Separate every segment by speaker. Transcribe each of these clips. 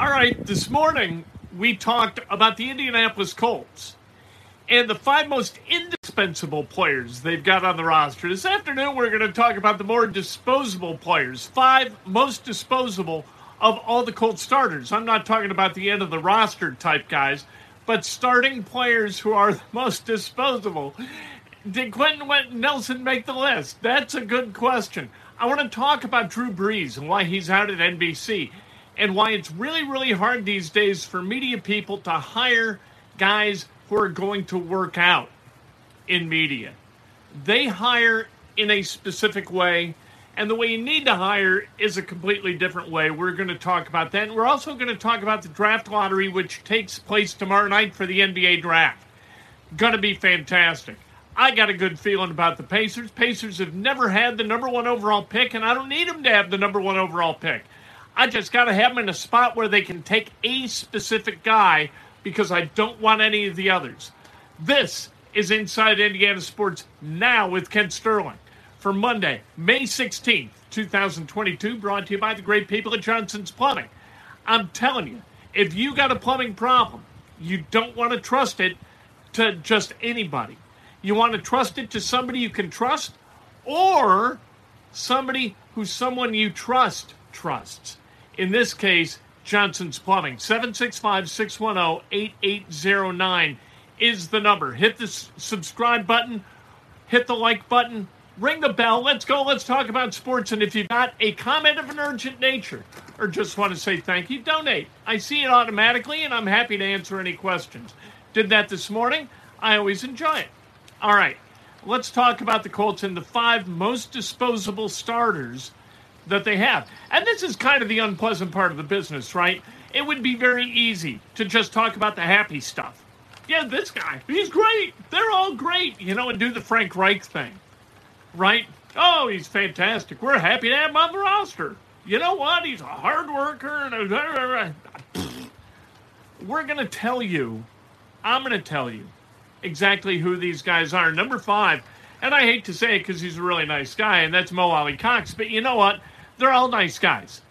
Speaker 1: All right, this morning we talked about the Indianapolis Colts and the five most indispensable players they've got on the roster. This afternoon, we're going to talk about the more disposable players, five most disposable of all the Colts starters. I'm not talking about the end of the roster type guys, but starting players who are the most disposable. Did Quentin Nelson make the list? That's a good question. I want to talk about Drew Brees and why he's out at NBC and why it's really, really hard these days for media people to hire guys who are going to work out in media. They hire in a specific way, and the way you need to hire is a completely different way. We're going to talk about that. And we're also going to talk about the draft lottery, which takes place tomorrow night for the NBA draft. Going to be fantastic. I got a good feeling about the Pacers. Pacers have never had the number one overall pick, and I don't need them to have the number one overall pick. I just got to have them in a spot where they can take a specific guy because I don't want any of the others. This is Inside Indiana Sports now with Kent Sterling for Monday, May 16th, 2022, brought to you by the great people at Johnson's Plumbing. I'm telling you, if you got a plumbing problem, you don't want to trust it to just anybody. You want to trust it to somebody you can trust or somebody who someone you trust trusts. In this case, Johnson's Plumbing. 765 610 8809 is the number. Hit the subscribe button, hit the like button, ring the bell. Let's go. Let's talk about sports. And if you've got a comment of an urgent nature or just want to say thank you, donate. I see it automatically, and I'm happy to answer any questions. Did that this morning. I always enjoy it. All right. Let's talk about the Colts and the five most disposable starters that they have. And this is kind of the unpleasant part of the business, right? It would be very easy to just talk about the happy stuff. Yeah, this guy, he's great. They're all great, you know, and do the Frank Reich thing, right? Oh, he's fantastic. We're happy to have him on the roster. You know what? He's a hard worker. And a... We're going to tell you, I'm going to tell you exactly who these guys are. Number five, and I hate to say it because he's a really nice guy, and that's Mo Alie-Cox. But you know what? They're all nice guys.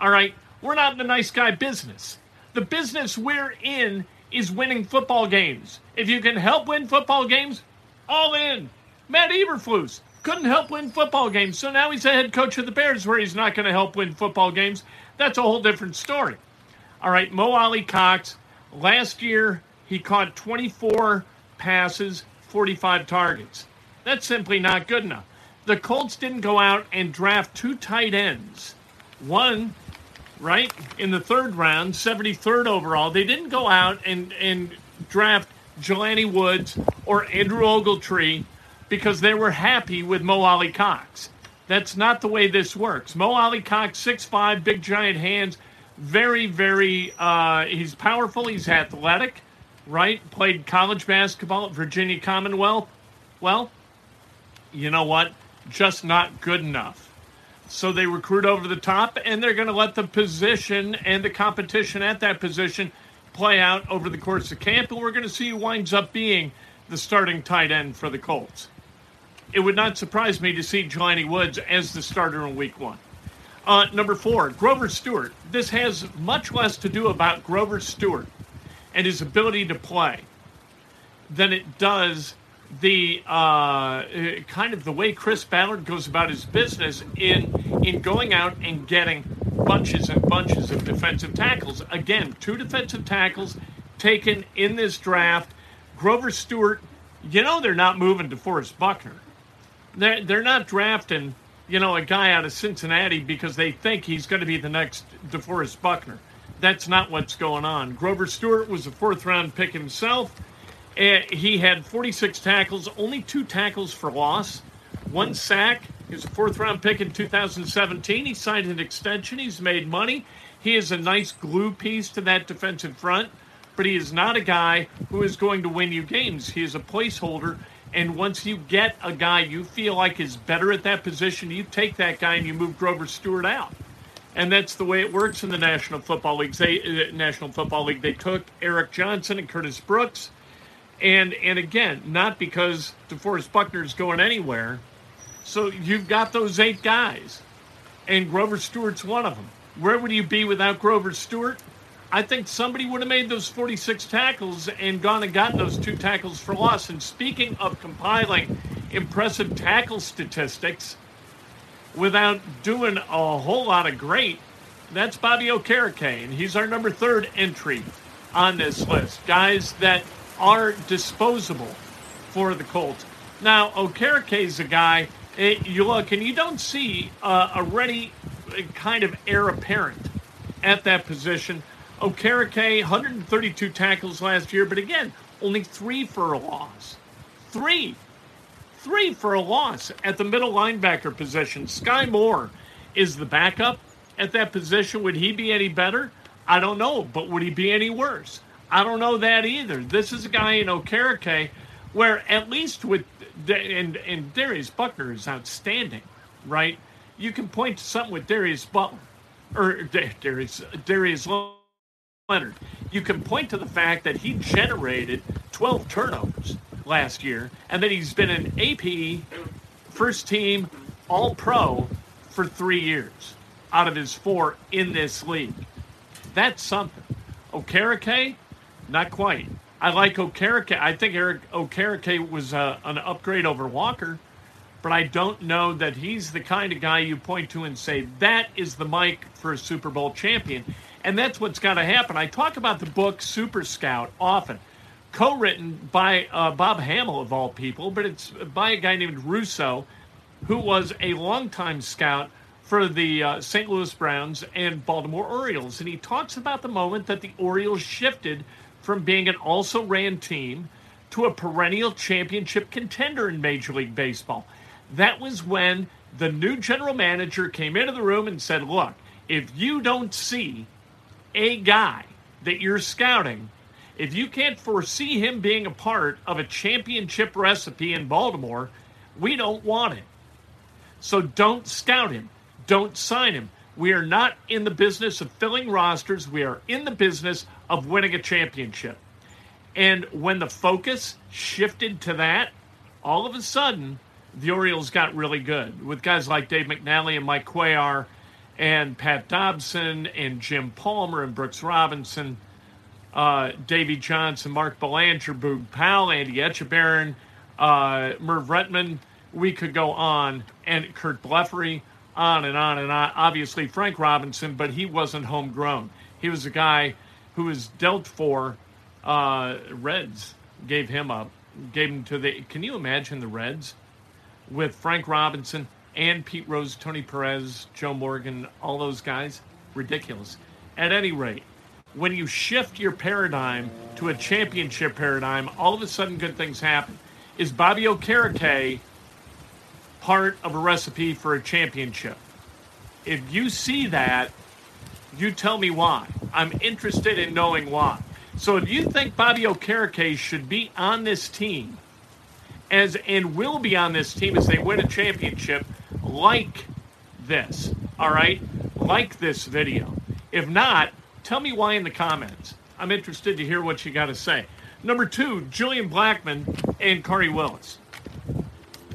Speaker 1: All right? We're not in the nice guy business. The business we're in is winning football games. If you can help win football games, all in. Matt Eberflus couldn't help win football games, so now he's the head coach of the Bears, where he's not going to help win football games. That's a whole different story. All right, Mo Alie-Cox. Last year, he caught 24 passes, 45 targets. That's simply not good enough. The Colts didn't go out and draft two tight ends. One, right, in the third round, 73rd overall. They didn't go out and, and draft Jelani Woods or Andrew Ogletree because they were happy with Mo Alie-Cox. That's not the way this works. Mo Alie-Cox, 6'5, big giant hands, very, very, uh, he's powerful, he's athletic, right? Played college basketball at Virginia Commonwealth. Well, you know what? Just not good enough So they recruit over the top, and they're going to let the position and the competition at that position play out over the course of camp, and we're going to see who winds up being the starting tight end for the Colts. It would not surprise me to see Jelani Woods as the starter in week one. Uh, number four, Grover Stewart. This has much less to do about Grover Stewart and his ability to play than it does the uh, kind of the way Chris Ballard goes about his business in in going out and getting bunches and bunches of defensive tackles. Again, two defensive tackles taken in this draft. Grover Stewart, you know they're not moving to DeForest Buckner. They're, they're not drafting, you know, a guy out of Cincinnati because they think he's going to be the next DeForest Buckner. That's not what's going on. Grover Stewart was a fourth round pick himself. Uh, he had 46 tackles, only two tackles for loss, one sack. He was a fourth round pick in 2017. He signed an extension. He's made money. He is a nice glue piece to that defensive front, but he is not a guy who is going to win you games. He is a placeholder. And once you get a guy you feel like is better at that position, you take that guy and you move Grover Stewart out. And that's the way it works in the National Football League. They, uh, National Football League. They took Eric Johnson and Curtis Brooks and and again, not because DeForest Buckner's going anywhere. So you've got those eight guys, and Grover Stewart's one of them. Where would you be without Grover Stewart? I think somebody would have made those 46 tackles and gone and gotten those two tackles for loss. And speaking of compiling impressive tackle statistics without doing a whole lot of great, that's Bobby Okereke, and he's our number third entry on this list. Guys that are disposable for the Colts. Now, Okereke is a guy it, eh, you look and you don't see uh, a ready uh, kind of heir apparent at that position. Okereke, 132 tackles last year, but again, only three for a loss. Three. Three for a loss at the middle linebacker position. Sky Moore is the backup at that position. Would he be any better? I don't know, but would he be any worse? I don't know that either. This is a guy in Okereke where at least with and and Darius Buckner is outstanding, right? You can point to something with Darius Butler or Darius Darius Leonard. You can point to the fact that he generated 12 turnovers last year and that he's been an AP first team All Pro for three years out of his four in this league. That's something. Okereke, not quite. I like Okereke. I think Eric Okereke was uh, an upgrade over Walker, but I don't know that he's the kind of guy you point to and say that is the Mike for a Super Bowl champion. And that's what's got to happen. I talk about the book Super Scout often, co-written by uh, Bob Hammel of all people, but it's by a guy named Russo, who was a longtime scout for the uh, St. Louis Browns and Baltimore Orioles, and he talks about the moment that the Orioles shifted from being an also ran team to a perennial championship contender in Major League Baseball. That was when the new general manager came into the room and said, Look, if you don't see a guy that you're scouting, if you can't foresee him being a part of a championship recipe in Baltimore, we don't want it. So don't scout him, don't sign him. We are not in the business of filling rosters. We are in the business of winning a championship. And when the focus shifted to that, all of a sudden, the Orioles got really good with guys like Dave McNally and Mike Cuellar and Pat Dobson and Jim Palmer and Brooks Robinson, uh, Davey Johnson, Mark Belanger, Boog Powell, Andy Etchebarren, uh, Merv Rettenmund. We could go on, and Curt Blefary, on and on and on. Obviously, Frank Robinson, but he wasn't homegrown. He was a guy who was dealt for uh, Reds gave him up, gave him to the. Can you imagine the Reds with Frank Robinson and Pete Rose, Tony Perez, Joe Morgan, all those guys? Ridiculous. At any rate, when you shift your paradigm to a championship paradigm, all of a sudden good things happen. Is Bobby Okereke part of a recipe for a championship? If you see that, you tell me why. I'm interested in knowing why. So, do you think Bobby Okereke should be on this team as and will be on this team as they win a championship, like this. All right? Like this video. If not, tell me why in the comments. I'm interested to hear what you got to say. Number two, Julian Blackmon and Khari Willis.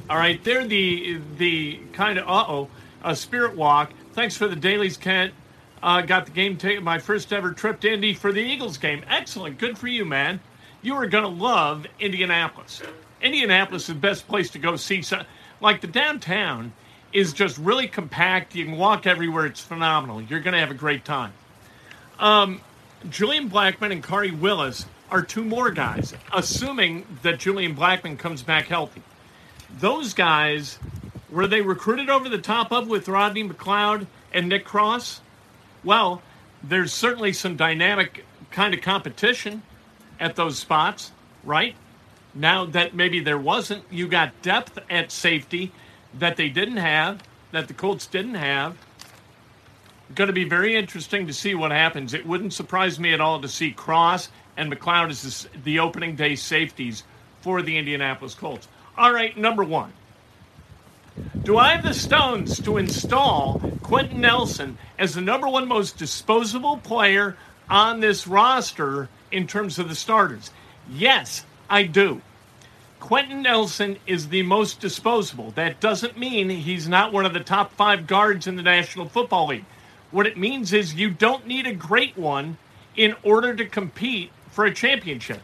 Speaker 1: All right, they're the the kind of uh oh, a spirit walk. Thanks for the dailies, Kent. Uh, got the game taken. My first ever trip to Indy for the Eagles game. Excellent, good for you, man. You are gonna love Indianapolis. Indianapolis is the best place to go see. So, like the downtown is just really compact. You can walk everywhere. It's phenomenal. You're gonna have a great time. Um, Julian Blackmon and Khari Willis are two more guys, assuming that Julian Blackmon comes back healthy. Those guys, were they recruited over the top of with Rodney McLeod and Nick Cross? Well, there's certainly some dynamic kind of competition at those spots, right? Now that maybe there wasn't, you got depth at safety that they didn't have, that the Colts didn't have. Going to be very interesting to see what happens. It wouldn't surprise me at all to see Cross and McLeod as the opening day safeties for the Indianapolis Colts. All right, number one. Do I have the stones to install Quentin Nelson as the number one most disposable player on this roster in terms of the starters? Yes, I do. Quentin Nelson is the most disposable. That doesn't mean he's not one of the top five guards in the National Football League. What it means is you don't need a great one in order to compete for a championship.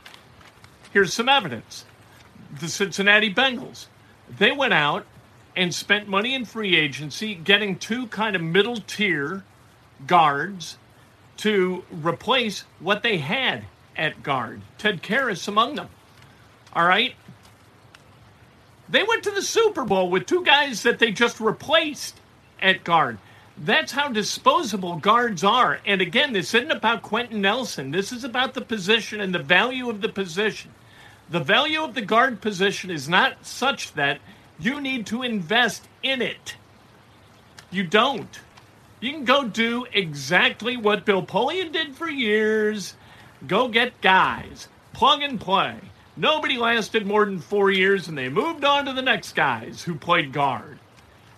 Speaker 1: Here's some evidence the Cincinnati Bengals. They went out and spent money in free agency getting two kind of middle tier guards to replace what they had at guard. Ted Karras among them. All right. They went to the Super Bowl with two guys that they just replaced at guard. That's how disposable guards are. And again, this isn't about Quentin Nelson. This is about the position and the value of the position. The value of the guard position is not such that you need to invest in it. You don't. You can go do exactly what Bill Polian did for years. Go get guys, plug and play. Nobody lasted more than four years, and they moved on to the next guys who played guard.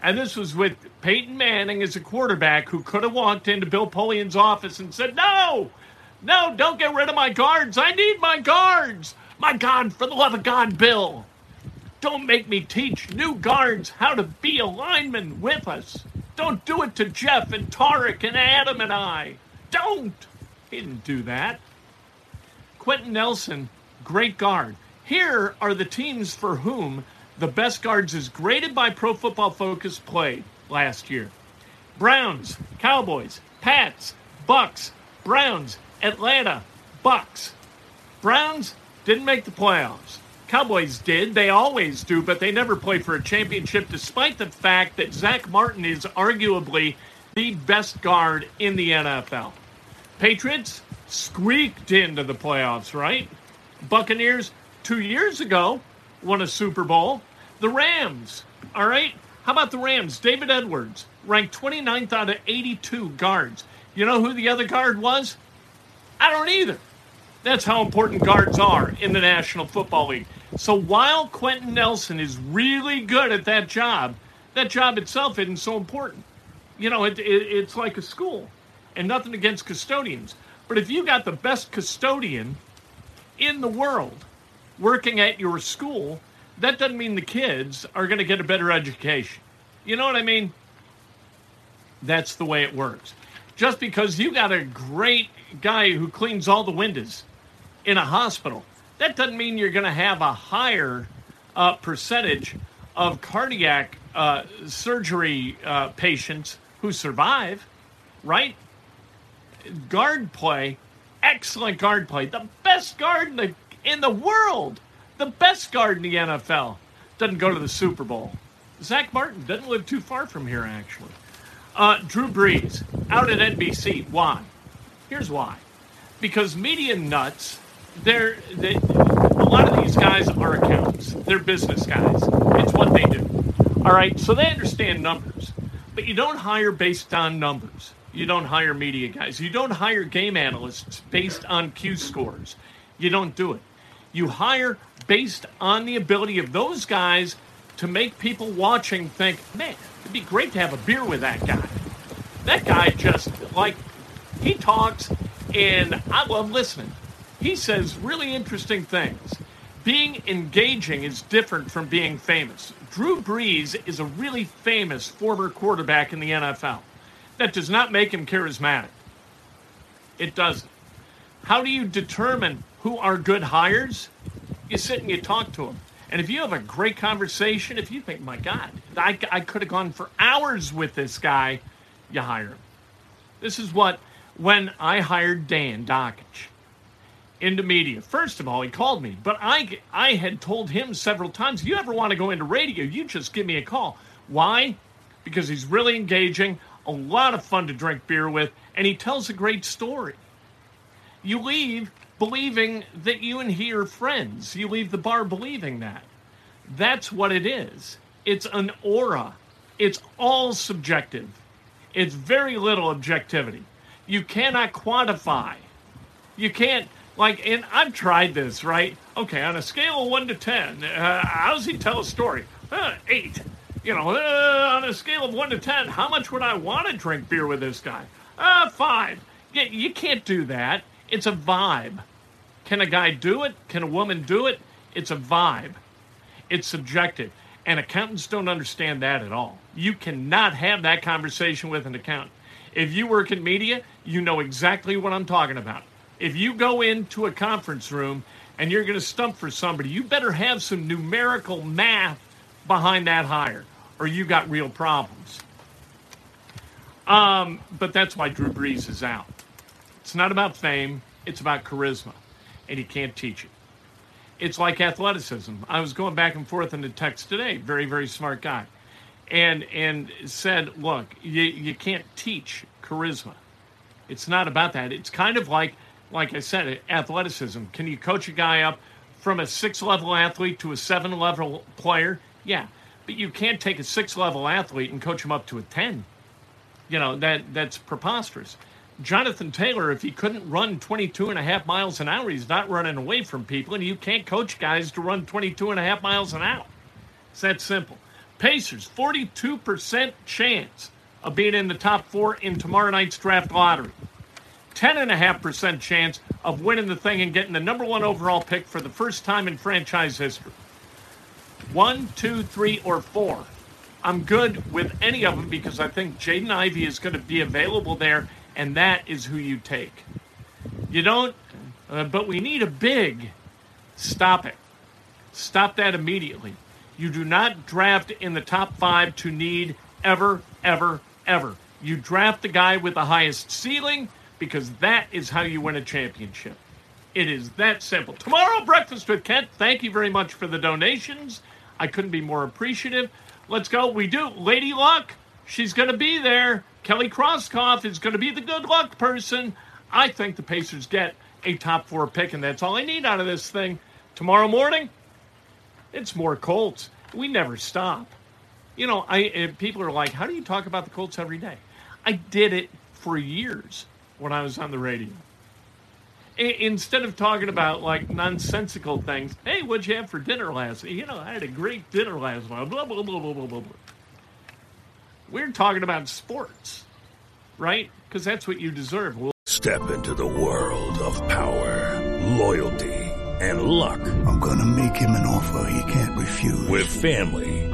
Speaker 1: And this was with Peyton Manning as a quarterback who could have walked into Bill Polian's office and said, No, no, don't get rid of my guards. I need my guards. My God, for the love of God, Bill. Don't make me teach new guards how to be a lineman with us. Don't do it to Jeff and Tarek and Adam and I. Don't. He didn't do that. Quentin Nelson, great guard. Here are the teams for whom the best guards is graded by Pro Football Focus played last year. Browns, Cowboys, Pats, Bucks, Browns, Atlanta, Bucks. Browns didn't make the playoffs. Cowboys did. They always do, but they never play for a championship, despite the fact that Zack Martin is arguably the best guard in the NFL. Patriots squeaked into the playoffs, right? Buccaneers, two years ago, won a Super Bowl. The Rams, all right? How about the Rams? David Edwards, ranked 29th out of 82 guards. You know who the other guard was? I don't either. That's how important guards are in the National Football League. So while Quentin Nelson is really good at that job, that job itself isn't so important. You know, it, it, it's like a school, and nothing against custodians. But if you got the best custodian in the world working at your school, that doesn't mean the kids are going to get a better education. You know what I mean? That's the way it works. Just because you got a great guy who cleans all the windows in a hospital, that doesn't mean you're going to have a higher uh, percentage of cardiac uh, surgery uh, patients who survive, right? Guard play, excellent guard play, the best guard in the in the world, the best guard in the NFL, doesn't go to the Super Bowl. Zack Martin doesn't live too far from here, actually. Uh, Drew Brees out at NBC. Why? Here's why. Because media nuts, they're they, a lot of these guys are accountants. They're business guys. It's what they do. All right, so they understand numbers, but you don't hire based on numbers. You don't hire media guys. You don't hire game analysts based on Q scores. You don't do it. You hire based on the ability of those guys to make people watching think, man, It'd be great to have a beer with that guy. That guy just, like, he talks, and I love listening. He says really interesting things. Being engaging is different from being famous. Drew Brees is a really famous former quarterback in the NFL. That does not make him charismatic. It doesn't. How do you determine who are good hires? You sit and you talk to them. And if you have a great conversation, if you think, my God, I, I could have gone for hours with this guy, you hire him. This is what, when I hired Dan Dakich into media, first of all, he called me, but I, I had told him several times, if you ever want to go into radio, you just give me a call. Why? Because he's really engaging, a lot of fun to drink beer with, and he tells a great story. You leave believing that you and he are friends. You leave the bar believing that. That's what it is. It's an aura. It's all subjective. It's very little objectivity. You cannot quantify. You can't, like, and I've tried this, right? Okay, on a scale of 1 to 10, uh, how does he tell a story? Uh, 8. You know, uh, on a scale of 1 to 10, how much would I want to drink beer with this guy? Uh, 5. You, you can't do that. It's a vibe. Can a guy do it? Can a woman do it? It's a vibe. It's subjective. And accountants don't understand that at all. You cannot have that conversation with an accountant. If you work in media, you know exactly what I'm talking about. If you go into a conference room and you're going to stump for somebody, you better have some numerical math behind that hire, or you got real problems. Um, but that's why Drew Brees is out. It's not about fame, it's about charisma, and he can't teach it. It's like athleticism. I was going back and forth in the text today, very, very smart guy, and and said, look, you, you can't teach charisma. It's not about that. It's kind of like, like I said, athleticism. Can you coach a guy up from a six level athlete to a seven level player? Yeah. But you can't take a six level athlete and coach him up to a 10. You know, that that's preposterous. Jonathan Taylor, if he couldn't run 22 and a half miles an hour, he's not running away from people, and you can't coach guys to run 22 and a half miles an hour. It's that simple. Pacers, 42% chance of being in the top four in tomorrow night's draft lottery. 10.5% chance of winning the thing and getting the number one overall pick for the first time in franchise history. One, two, three, or four. I'm good with any of them because I think Jaden Ivey is going to be available there and that is who you take. You don't, uh, but we need a big. Stop it. Stop that immediately. You do not draft in the top five to need ever, ever, ever. You draft the guy with the highest ceiling because that is how you win a championship. It is that simple. Tomorrow, Breakfast with Kent. Thank you very much for the donations. I couldn't be more appreciative. Let's go. We do. Lady Luck, she's going to be there. Kelly Krauskopf is going to be the good luck person. I think the Pacers get a top four pick, and that's all I need out of this thing. Tomorrow morning, it's more Colts. We never stop. You know, I eh, people are like, "How do you talk about the Colts every day?" I did it for years when I was on the radio. instead of talking about like nonsensical things, hey, what'd you have for dinner last? You know, I had a great dinner last night. Blah blah blah blah blah blah. We're talking about sports, right? Because that's what you deserve. We'll-
Speaker 2: Step into the world of power, loyalty, and luck.
Speaker 3: I'm going to make him an offer he can't refuse.
Speaker 2: With family,